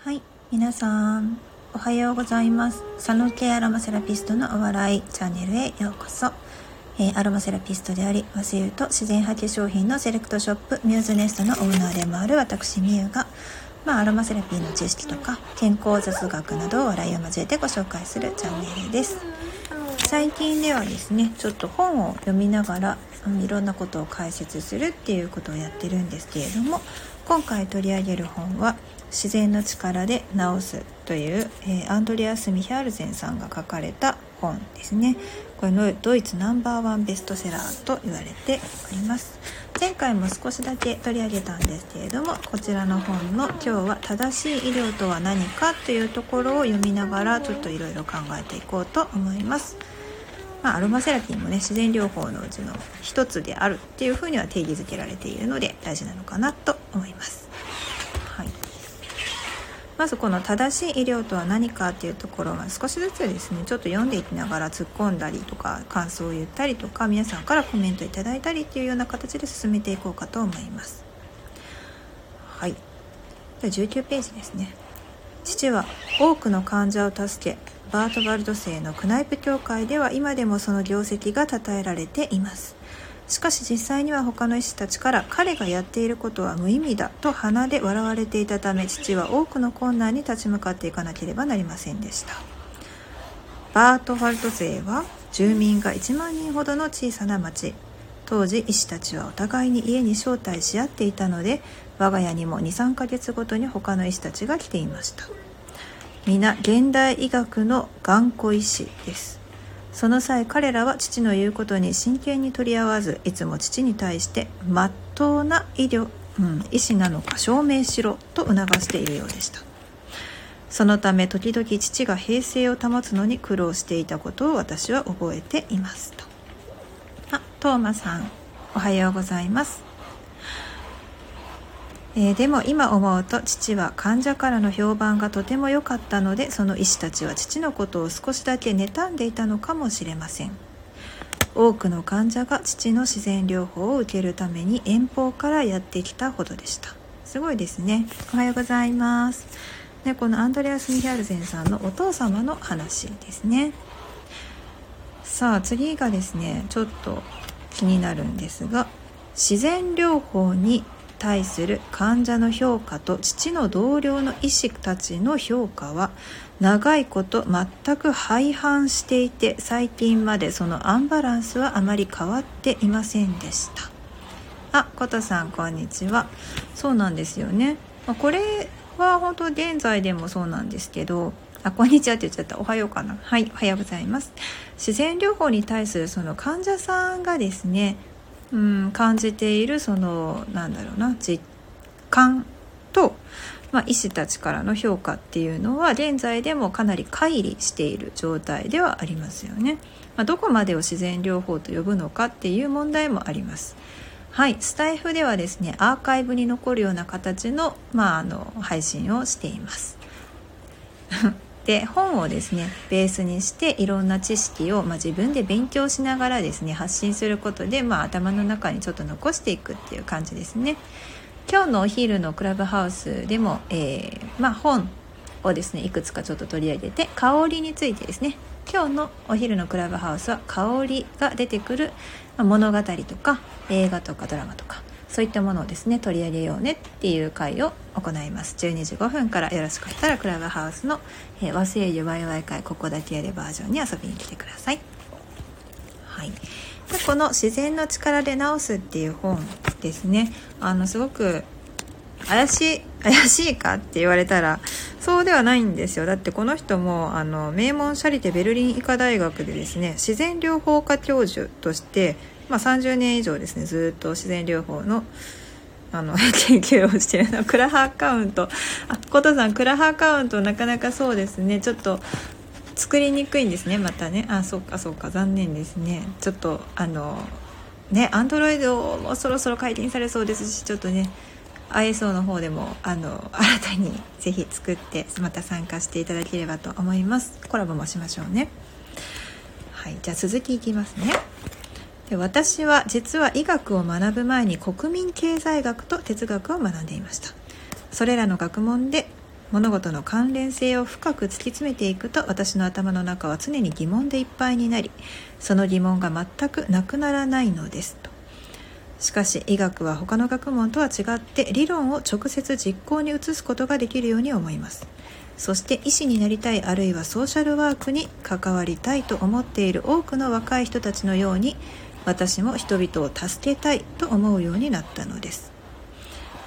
はい皆さんおはようございます。佐野系アロマセラピストのお笑いチャンネルへようこそ、えー、アロマセラピストであり和製油と自然派化粧品のセレクトショップミューズネストのオーナーでもある私みゆがまあ、アロマセラピーの知識とか健康雑学などを笑いを交えてご紹介するチャンネルです。最近ではですねちょっと本を読みながら、いろんなことを解説するっていうことをやってるんですけれども今回取り上げる本は「自然の力で治す」という、えー、アンドレアス・ミヒャールゼンさんが書かれた本ですね。これのドイツナンバーワンベストセラーと言われております。前回も少しだけ取り上げたんですけれどもこちらの本の今日は正しい医療とは何かというところを読みながらちょっといろいろ考えていこうと思います。まあ、アロマセラピーもね自然療法のうちの一つであるっていうふうには定義づけられているので大事なのかなと思います。はい、まずこの正しい医療とは何かっていうところは少しずつですねちょっと読んでいきながら突っ込んだりとか感想を言ったりとか皆さんからコメントいただいたりっていうような形で進めていこうかと思います。はい。で19ページですね。父は多くの患者を助けバートバルド製のクナイプ協会では今でもその業績が称えられています。しかし実際には他の医師たちから彼がやっていることは無意味だと鼻で笑われていたため父は多くの困難に立ち向かっていかなければなりませんでした。バートファルト勢は住民が1万人ほどの小さな町。当時医師たちはお互いに家に招待し合っていたので我が家にも23ヶ月ごとに他の医師たちが来ていました。皆現代医学の頑固医師です。その際彼らは父の言うことに真剣に取り合わずいつも父に対してまっとうな医療、うん、医師なのか証明しろと促しているようでした。そのため時々父が平静を保つのに苦労していたことを私は覚えていますと。あトーマさんおはようございます。えー、でも今思うと父は患者からの評判がとても良かったのでその医師たちは父のことを少しだけ妬んでいたのかもしれません。多くの患者が父の自然療法を受けるために遠方からやってきたほどでした。すごいですね。おはようございます。ね、このアンドレアス・ミヒャルゼンさんのお父様の話ですね。さあ次がですねちょっと気になるんですが自然療法に対する患者の評価と父の同僚の医師たちの評価は長いこと全く廃反していて最近までそのアンバランスはあまり変わっていませんでした。あことさんこんにちは。そうなんですよね、まこれは本当現在でもそうなんですけどあこんにちはって言っちゃった。おはようかな。はいおはようございます。自然療法に対するその患者さんがですねうん、感じているそのなんだろうな実感と、まあ、医師たちからの評価っていうのは現在でもかなり乖離している状態ではありますよね。まあ、どこまでを自然療法と呼ぶのかっていう問題もあります。はい、スタイフではですねアーカイブに残るような形の,、まあ、あの配信をしています。で本をですねベースにしていろんな知識を、まあ、自分で勉強しながらですね発信することで、まあ、頭の中にちょっと残していくっていう感じですね。今日のお昼のクラブハウスでも、えー、まあ、本をですねいくつかちょっと取り上げて香りについてですね今日のお昼のクラブハウスは香りが出てくる物語とか映画とかドラマとかそういったものをですね取り上げようねっていう会を行います。12時5分からよろしかったらクラブハウスの、えー、和製油ワイワイ会ここだけやれバージョンに遊びに来てください。はい。でこの「自然の力で治す」っていう本ですね。あのすごく怪しい怪しいかって言われたらそうではないんですよ。だってこの人もあの名門シャリテベルリン医科大学でですね自然療法科教授としてまあ、30年以上ですねずっと自然療法のあの 研究をしてるのクラハアカウント。あ琴さんクラハアカウントなかなかそうですね。ちょっと作りにくいんですねまたね。あそうかそうか。残念ですね。ちょっとあのねアンドロイドもそろそろ解禁されそうですしちょっとね。ISO の方でもあの新たにぜひ作ってまた参加していただければと思います。コラボもしましょうね。はいじゃあ続きいきますね。で私は実は医学を学ぶ前に国民経済学と哲学を学んでいました。それらの学問で物事の関連性を深く突き詰めていくと私の頭の中は常に疑問でいっぱいになりその疑問が全くなくならないのです。としかし医学は他の学問とは違って理論を直接実行に移すことができるように思います。そして医師になりたいあるいはソーシャルワークに関わりたいと思っている多くの若い人たちのように私も人々を助けたいと思うようになったのです。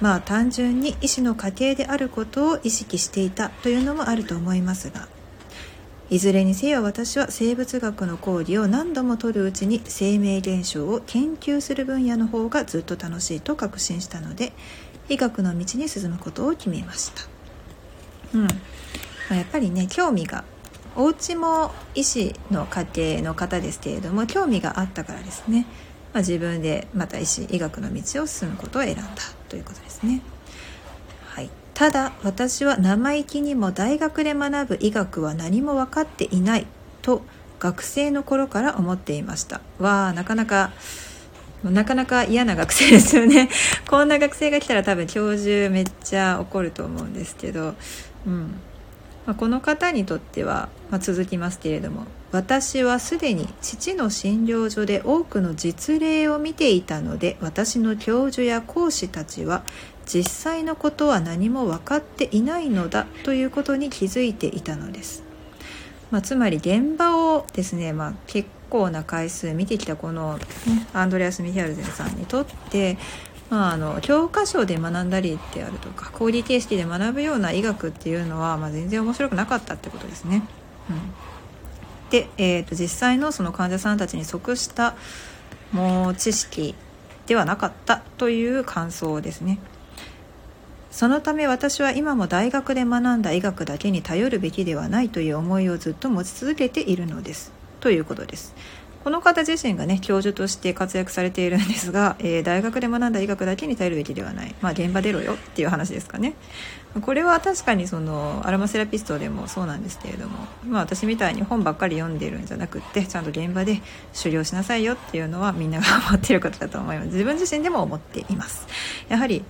まあ単純に医師の家系であることを意識していたというのもあると思いますがいずれにせよ私は生物学の講義を何度も取るうちに生命現象を研究する分野の方がずっと楽しいと確信したので医学の道に進むことを決めました。うんまやっぱりね興味がお家も医師の家庭の方ですけれども興味があったからですね、まあ、自分でまた医師医学の道を進むことを選んだということですね。ただ私は生意気にも大学で学ぶ医学は何も分かっていないと学生の頃から思っていました。わあなかなかなかなか嫌な学生ですよね。こんな学生が来たら多分教授めっちゃ怒ると思うんですけど。うん。まあ、この方にとっては、まあ、続きますけれども私はすでに父の診療所で多くの実例を見ていたので私の教授や講師たちは実際のことは何も分かっていないのだということに気づいていたのです、まあ、つまり現場をですね、まあ、結構な回数見てきたこの、ね、アンドレアス・ミヒャルゼンさんにとってまあ、あの教科書で学んだりであるとか講義形式で学ぶような医学っていうのは、まあ、全然面白くなかったってことですね。うん、で、えーと、実際のその患者さんたちに即したもう知識ではなかったという感想ですね。そのため私は今も大学で学んだ医学だけに頼るべきではないという思いをずっと持ち続けているのです。ということです。この方自身がね教授として活躍されているんですが、えー、大学で学んだ医学だけに頼るべきではない、まあ、現場出ろよっていう話ですかね。これは確かにそのアロマセラピストでもそうなんですけれども、まあ、私みたいに本ばっかり読んでるんじゃなくってちゃんと現場で狩猟しなさいよっていうのはみんなが思っていることだと思います。自分自身でも思っています。やはり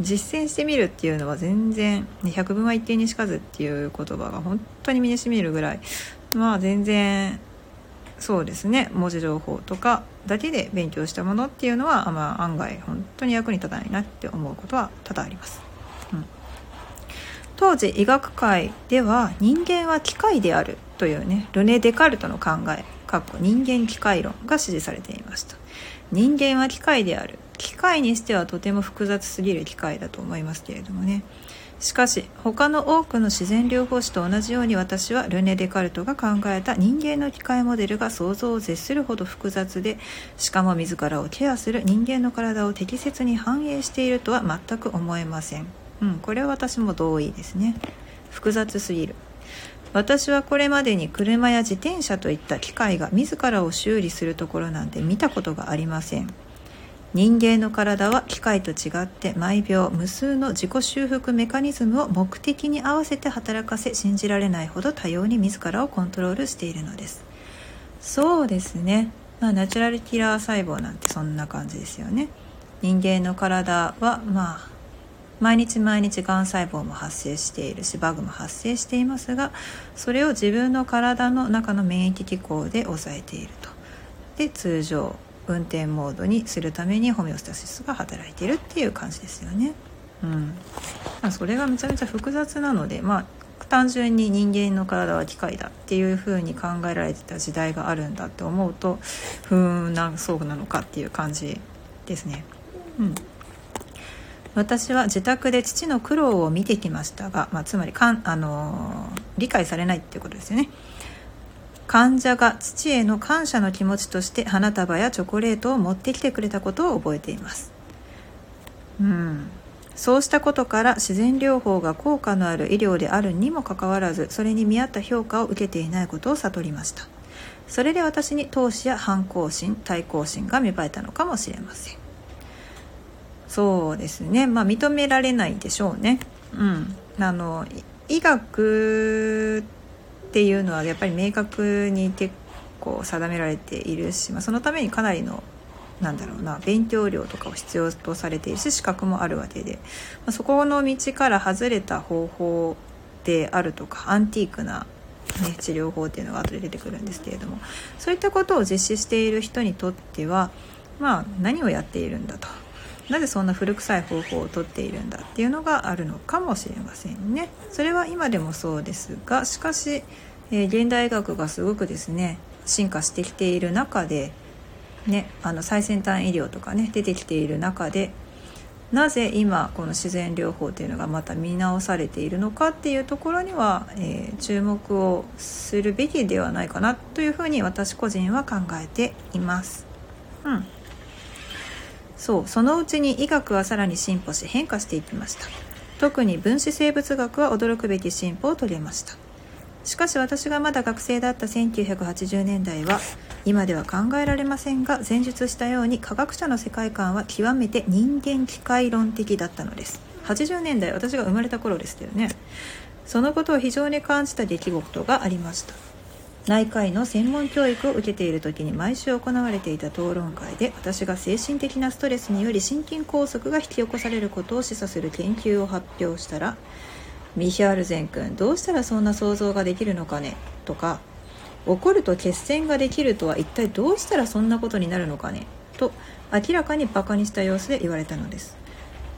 実践してみるっていうのは全然百分は一定にしかずっていう言葉が本当に身にしみるぐらいまあ全然そうですね。文字情報とかだけで勉強したものっていうのは、まあ、案外本当に役に立たないなって思うことは多々あります。うん、当時医学界では人間は機械であるというねルネ・デカルトの考えかっこ人間機械論が支持されていました。人間は機械である。機械にしてはとても複雑すぎる機械だと思いますけれどもね。しかし他の多くの自然療法士と同じように私はルネ・デカルトが考えた人間の機械モデルが想像を絶するほど複雑でしかも自らをケアする人間の体を適切に反映しているとは全く思えません、うん、これは私も同意ですね。複雑すぎる。私はこれまでに車や自転車といった機械が自らを修理するところなんて見たことがありません。人間の体は機械と違って毎秒無数の自己修復メカニズムを目的に合わせて働かせ信じられないほど多様に自らをコントロールしているのです。そうですね、まあ、ナチュラルキラー細胞なんてそんな感じですよね。人間の体はまあ毎日毎日がん細胞も発生しているしバグも発生していますがそれを自分の体の中の免疫機構で抑えていると。で通常運転モードにするためにホメオスタシスが働いているっていう感じですよね。うん、まあ、それがめちゃめちゃ複雑なので、まあ、単純に人間の体は機械だっていう風に考えられてた時代があるんだって思うとふーんなそうなのかっていう感じですね。うん私は自宅で父の苦労を見てきましたが、まあ、つまりかん、あのー、理解されないっていうことですよね。患者が父への感謝の気持ちとして花束やチョコレートを持ってきてくれたことを覚えています。うん。そうしたことから自然療法が効果のある医療であるにもかかわらずそれに見合った評価を受けていないことを悟りました。それで私に闘志や反抗心対抗心が芽生えたのかもしれません。そうですね。まあ認められないでしょうね。うん。あの医学っていうのはやっぱり明確に結構定められているし、まあ、そのためにかなりのなんだろうな勉強量とかを必要とされているし資格もあるわけで、まあ、そこの道から外れた方法であるとかアンティークな、ね、治療法っていうのが後で出てくるんですけれどもそういったことを実施している人にとってはまあ何をやっているんだと。なぜそんな古臭い方法をとっているんだっていうのがあるのかもしれませんね。それは今でもそうですがしかし、えー、現代医学がすごくですね進化してきている中で、ね、あの最先端医療とかね出てきている中でなぜ今この自然療法というのがまた見直されているのかっていうところには、えー、注目をするべきではないかなというふうに私個人は考えています。うんそうそのうちに医学はさらに進歩し変化していきました。特に分子生物学は驚くべき進歩を遂げました。しかし私がまだ学生だった1980年代は今では考えられませんが前述したように科学者の世界観は極めて人間機械論的だったのです。80年代私が生まれた頃ですけどね。そのことを非常に感じた出来事がありました。内科医の専門教育を受けている時に毎週行われていた討論会で私が精神的なストレスにより心筋梗塞が引き起こされることを示唆する研究を発表したらミヒャルゼン君どうしたらそんな想像ができるのかねとか怒ると血栓ができるとは一体どうしたらそんなことになるのかね？と明らかにバカにした様子で言われたのです。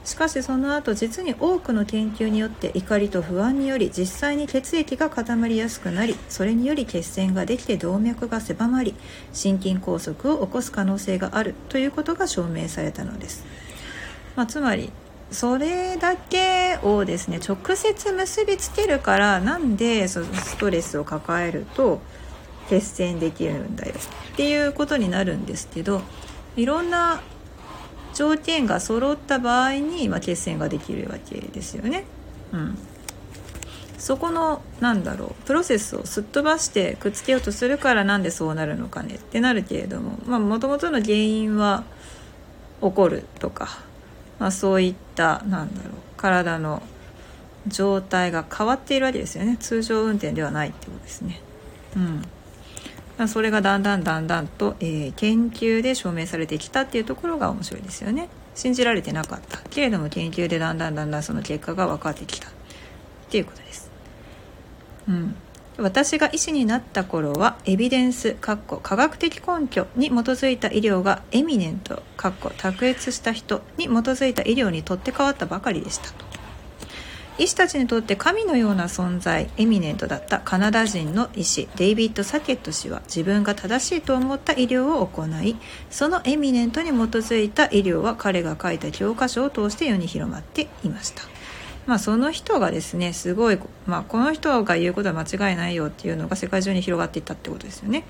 しかしその後実に多くの研究によって怒りと不安により実際に血液が固まりやすくなりそれにより血栓ができて動脈が狭まり心筋梗塞を起こす可能性があるということが証明されたのです、まあ、つまりそれだけをですね直接結びつけるからなんでそのストレスを抱えると血栓できるんだよっていうことになるんですけどいろんな条件が揃った場合に、まあ、血栓ができるわけですよね。うん、そこのなんだろうプロセスをすっ飛ばしてくっつけようとするからなんでそうなるのかね？ってなるけれどももともとの原因は起こるとか、まあ、そういったなんだろう体の状態が変わっているわけですよね通常運転ではないってことですね。うんそれがだんだんだんだんと、えー、研究で証明されてきたっていうところが面白いですよね。信じられてなかったけれども研究でだんだんだんだんその結果が分かってきたっていうことです。うん。私が医師になった頃はエビデンス科学的根拠に基づいた医療がエミネント卓越した人に基づいた医療にとって変わったばかりでしたと。医師たちにとって神のような存在エミネントだった。カナダ人の医師デイビッド・サケット氏は自分が正しいと思った医療を行いそのエミネントに基づいた医療は彼が書いた教科書を通して世に広まっていました。まあ、その人がですねすごい、まあ、この人が言うことは間違いないよっていうのが世界中に広がっていったってことですよね。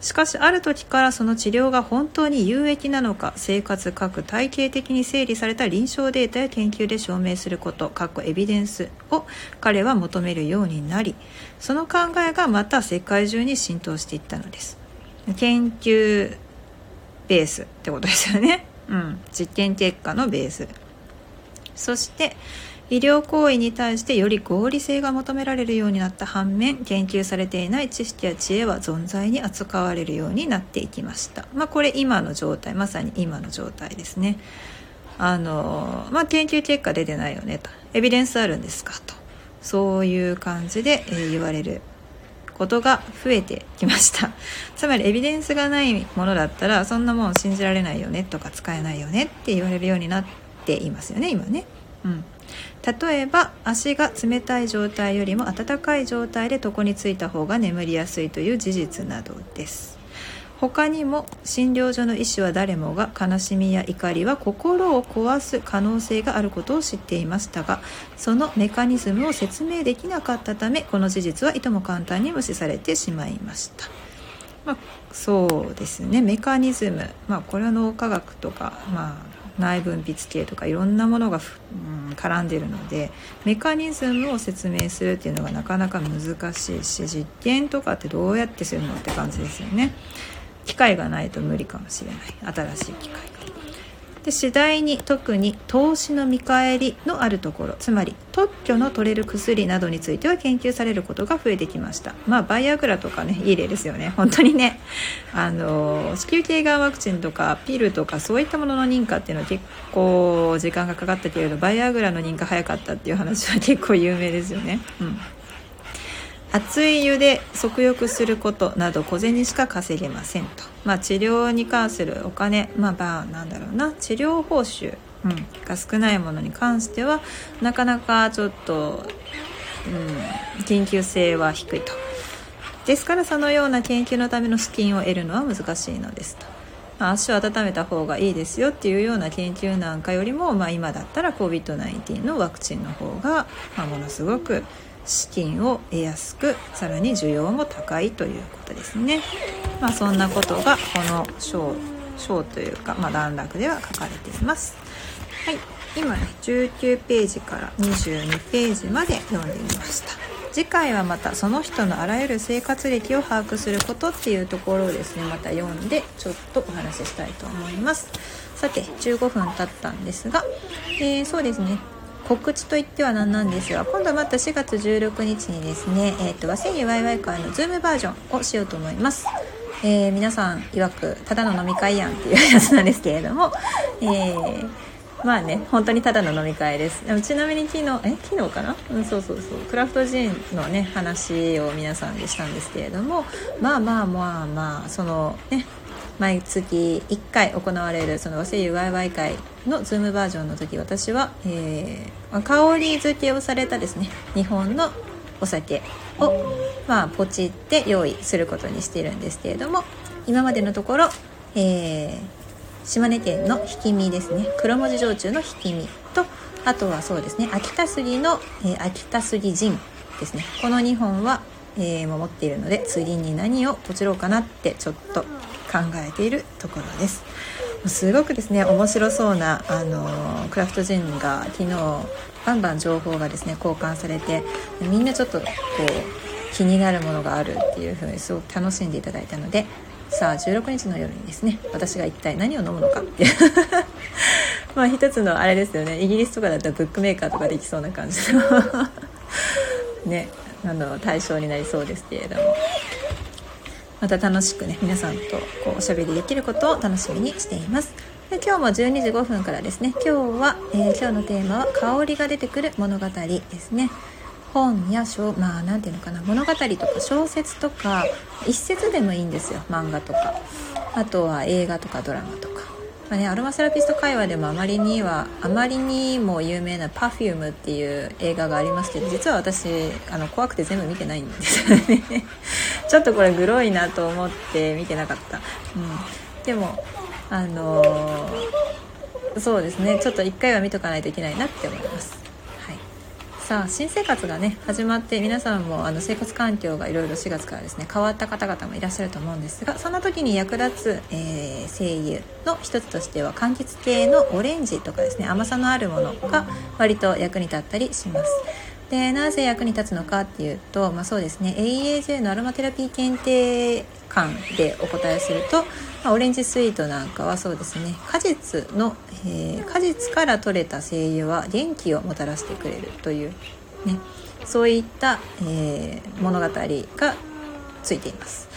しかしある時からその治療が本当に有益なのか生活各体系的に整理された臨床データや研究で証明すること各エビデンスを彼は求めるようになりその考えがまた世界中に浸透していったのです。研究ベースってことですよね。うん。実験結果のベース。そして医療行為に対してより合理性が求められるようになった反面研究されていない知識や知恵は存在に扱われるようになっていきました、まあ、これ今の状態まさに今の状態ですね。あの、まあ、研究結果出てないよねと。エビデンスあるんですかと。そういう感じで、え、言われることが増えてきました。つまりエビデンスがないものだったらそんなもん信じられないよねとか使えないよねって言われるようになっていますよね今ね。うん。例えば足が冷たい状態よりも温かい状態で床についた方が眠りやすいという事実などです。他にも診療所の医師は誰もが悲しみや怒りは心を壊す可能性があることを知っていましたがそのメカニズムを説明できなかったためこの事実はいとも簡単に無視されてしまいました、まあ、そうですね。メカニズム、まあ、これは脳科学とか、まあ、内分泌系とかいろんなものが、うん、絡んでるのでメカニズムを説明するっていうのがなかなか難しいし実験とかってどうやってするのって感じですよね。機械がないと無理かもしれない。新しい機械が。で次第に特に投資の見返りのあるところつまり特許の取れる薬などについては研究されることが増えてきました。まあバイアグラとかねいい例ですよね。本当にね。あの子宮頸がんワクチンとかピルとかそういったものの認可っていうのは結構時間がかかったけれどバイアグラの認可早かったっていう話は結構有名ですよね。うん。熱い湯で足浴することなど小銭しか稼げませんと、まあ、治療に関するお金まあまあなんだろうな。治療報酬、うん、が少ないものに関してはなかなかちょっと、うん、研究性は低いと。ですからそのような研究のための資金を得るのは難しいのですと。ま、足を温めた方がいいですよっていうような研究なんかよりも、まあ、今だったら COVID-19 のワクチンの方が、まあ、ものすごく資金を得やすくさらに需要も高いということですね。まあ、そんなことがこの章章というか、まあ、段落では書かれています。はい、今ね19ページから22ページまで読んでみました。次回はまたその人のあらゆる生活歴を把握することっていうところをですねまた読んでちょっとお話ししたいと思いますさて15分経ったんですが、えー、そうですね告知といっては何なんですが今度はまた4月16日にですね、えーと、和製油ワイワイ会のズームバージョンをしようと思います。えー、皆さん曰くただの飲み会やんっていうやつなんですけれども、えーまあね本当にただの飲み会です。でもちなみに昨日え昨日かな、うん、そうそうそう。クラフトジーンのね話を皆さんでしたんですけれどもまあまあまあまあそのね毎月1回行われるその和製油ワイワイ会のズームバージョンの時私は、えー、香り付けをされたですね日本のお酒を、まあ、ポチって用意することにしているんですけれども今までのところ、えー島根県のひきみですね黒文字焼酎のひきみとあとはそうですね秋田杉の、えー、秋田杉ジンですねこの2本は、えー、持っているので次に何をポチろうかなってちょっと考えているところです。すごくですね面白そうな、あの、クラフトジンが昨日バンバン情報がですね交換されてみんなちょっとこう気になるものがあるっていう風にすごく楽しんでいただいたのでさあ16日の夜にですね私が一体何を飲むのかっていう。まあ一つのあれですよねイギリスとかだったらブックメーカーとかできそうな感じの。ねあの対象になりそうですけれども。また楽しくね皆さんとこうおしゃべりできることを楽しみにしています。で今日も12時5分からですね今日は、えー、今日のテーマは香りが出てくる物語ですね。本や小まあ何ていうのかな物語とか小説とか一節でもいいんですよ漫画とか。あとは映画とかドラマとか、まあね、アロマセラピスト会話でもあまりにはあまりにも有名な「Perfume」っていう映画がありますけど実は私あの怖くて全部見てないんですよね。ちょっとこれグロいなと思って見てなかった、うん、でもあのー、そうですね。ちょっと1回は見とかないといけないなって思います。さあ新生活がね始まって皆さんもあの生活環境がいろいろ4月からですね変わった方々もいらっしゃると思うんですがそんな時に役立つ、えー、精油の一つとしては柑橘系のオレンジとかですね甘さのあるものが割と役に立ったりします。でなぜ役に立つのかっていうと、まあ、そうですね。AEAJ のアロマテラピー検定官でお答えすると、まあ、オレンジスイートなんかはそうですね。果実の、えー、果実から取れた精油は元気をもたらしてくれるという、ね、そういった、えー、物語がついています。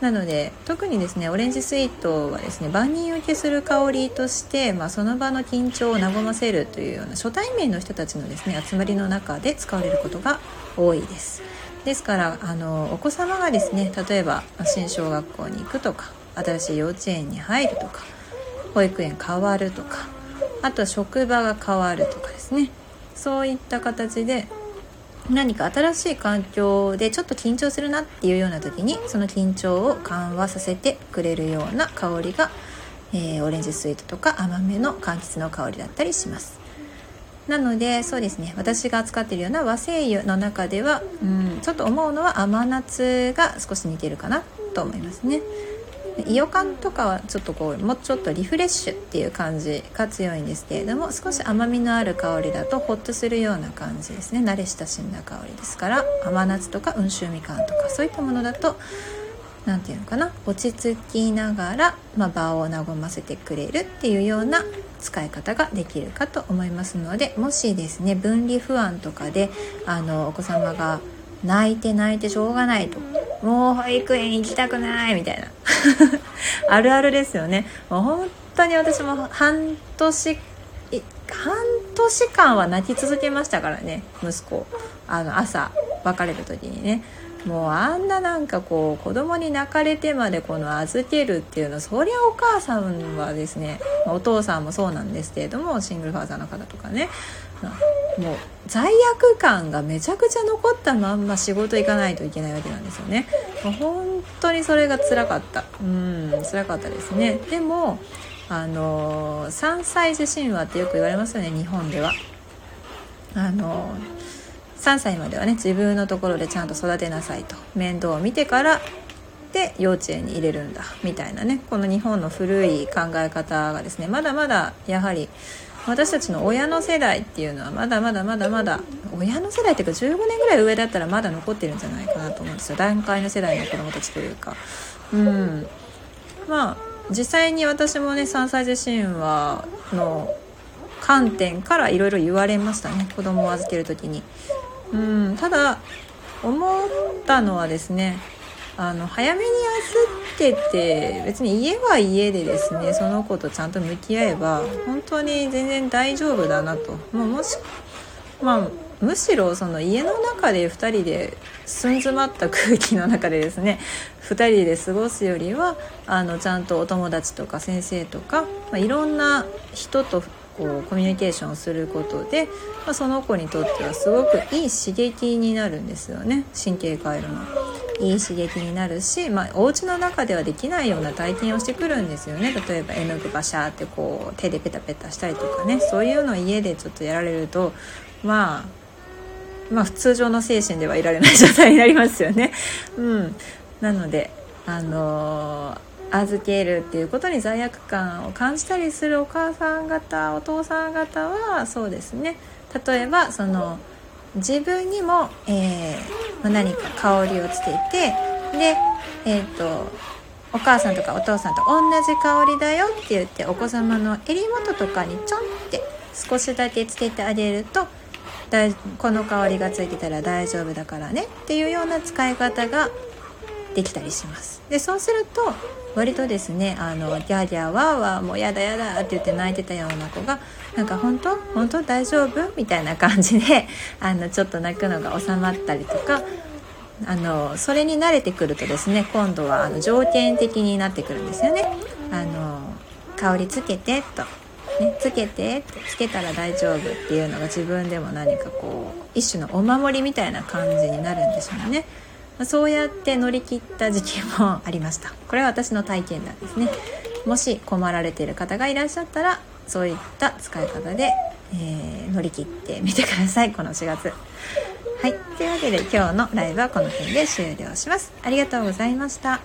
なので特にですねオレンジスイートはですね万人受けする香りとして、まあ、その場の緊張を和ませるというような初対面の人たちのですね集まりの中で使われることが多いです。ですからあのお子様がですね例えば新小学校に行くとか新しい幼稚園に入るとか保育園変わるとかあとは職場が変わるとかですねそういった形で何か新しい環境でちょっと緊張するなっていうような時にその緊張を緩和させてくれるような香りが、えー、オレンジスイートとか甘めの柑橘の香りだったりします。なのでそうですね。私が扱っているような和精油の中では、うん、ちょっと思うのは甘夏が少し似てるかなと思いますね。イヨカンとかはちょっとこうもうちょっとリフレッシュっていう感じが強いんですけれども少し甘みのある香りだとホッとするような感じですね。慣れ親しんだ香りですから甘夏とか温州みかんとかそういったものだと何て言うのかな落ち着きながら、まあ、場を和ませてくれるっていうような使い方ができるかと思いますのでもしですね分離不安とかであのお子様が泣いて泣いてしょうがないともう保育園行きたくないみたいな。あるあるですよね。もう本当に私も半年半年間は泣き続けましたからね息子。あの朝別れる時にね。もうあんななんかこう子供に泣かれてまでこの預けるっていうのそりゃお母さんはですねお父さんもそうなんですけれどもシングルファーザーの方とかね。もう罪悪感がめちゃくちゃ残ったまんま仕事行かないといけないわけなんですよね。もう本当にそれが辛かった。うん辛かったですね。でもあの3歳児神話ってよく言われますよね日本では。あの3歳まではね自分のところでちゃんと育てなさいと。面倒を見てからで幼稚園に入れるんだ。みたいなね。この日本の古い考え方がですねまだまだやはり私たちの親の世代っていうのはまだまだまだまだ親の世代っていうか15年ぐらい上だったらまだ残ってるんじゃないかなと思うんですよ。段階の世代の子供たちというか。うん。まあ実際に私もね3歳児神話の観点からいろいろ言われましたね。子供を預ける時に。うん。ただ思ったのはですねあの早めに預けてて別に家は家でですねその子とちゃんと向き合えば本当に全然大丈夫だなともうもしまあむしろその家の中で2人で寸詰まった空気の中でですね 2人で過ごすよりはあのちゃんとお友達とか先生とか、まあ、いろんな人とこうコミュニケーションすることで、まあ、その子にとってはすごくいい刺激になるんですよね神経回路の。いい刺激になるし、まあ、お家の中ではできないような体験をしてくるんですよね。例えば絵の具バシャーってこう手でペタペタしたりとかね。そういうのを家でちょっとやられるとまあまあ通常の精神ではいられない状態になりますよね。うん、なのであのー預けるっていうことに罪悪感を感じたりするお母さん方お父さん方はそうですね。例えばその自分にも、えー、何か香りをつけてでえっ、ー、とお母さんとかお父さんと同じ香りだよって言ってお子様の襟元とかにちょんって少しだけつけてあげるとだいこの香りがついてたら大丈夫だからねっていうような使い方ができたりしますでそうすると割とですねあのギャーギャーワーワーもうやだやだって言って泣いてたような子がなんか本当本当大丈夫？みたいな感じであのちょっと泣くのが収まったりとかあのそれに慣れてくるとですね今度はあの条件的になってくるんですよね。あの香りつけてとね、つけてつけたら大丈夫っていうのが自分でも何かこう一種のお守りみたいな感じになるんでしょうね。そうやって乗り切った時期もありました。これは私の体験談ですね。もし困られている方がいらっしゃったらそういった使い方で、えー、乗り切ってみてください。この4月。はい。というわけで今日のライブはこの辺で終了します。ありがとうございました。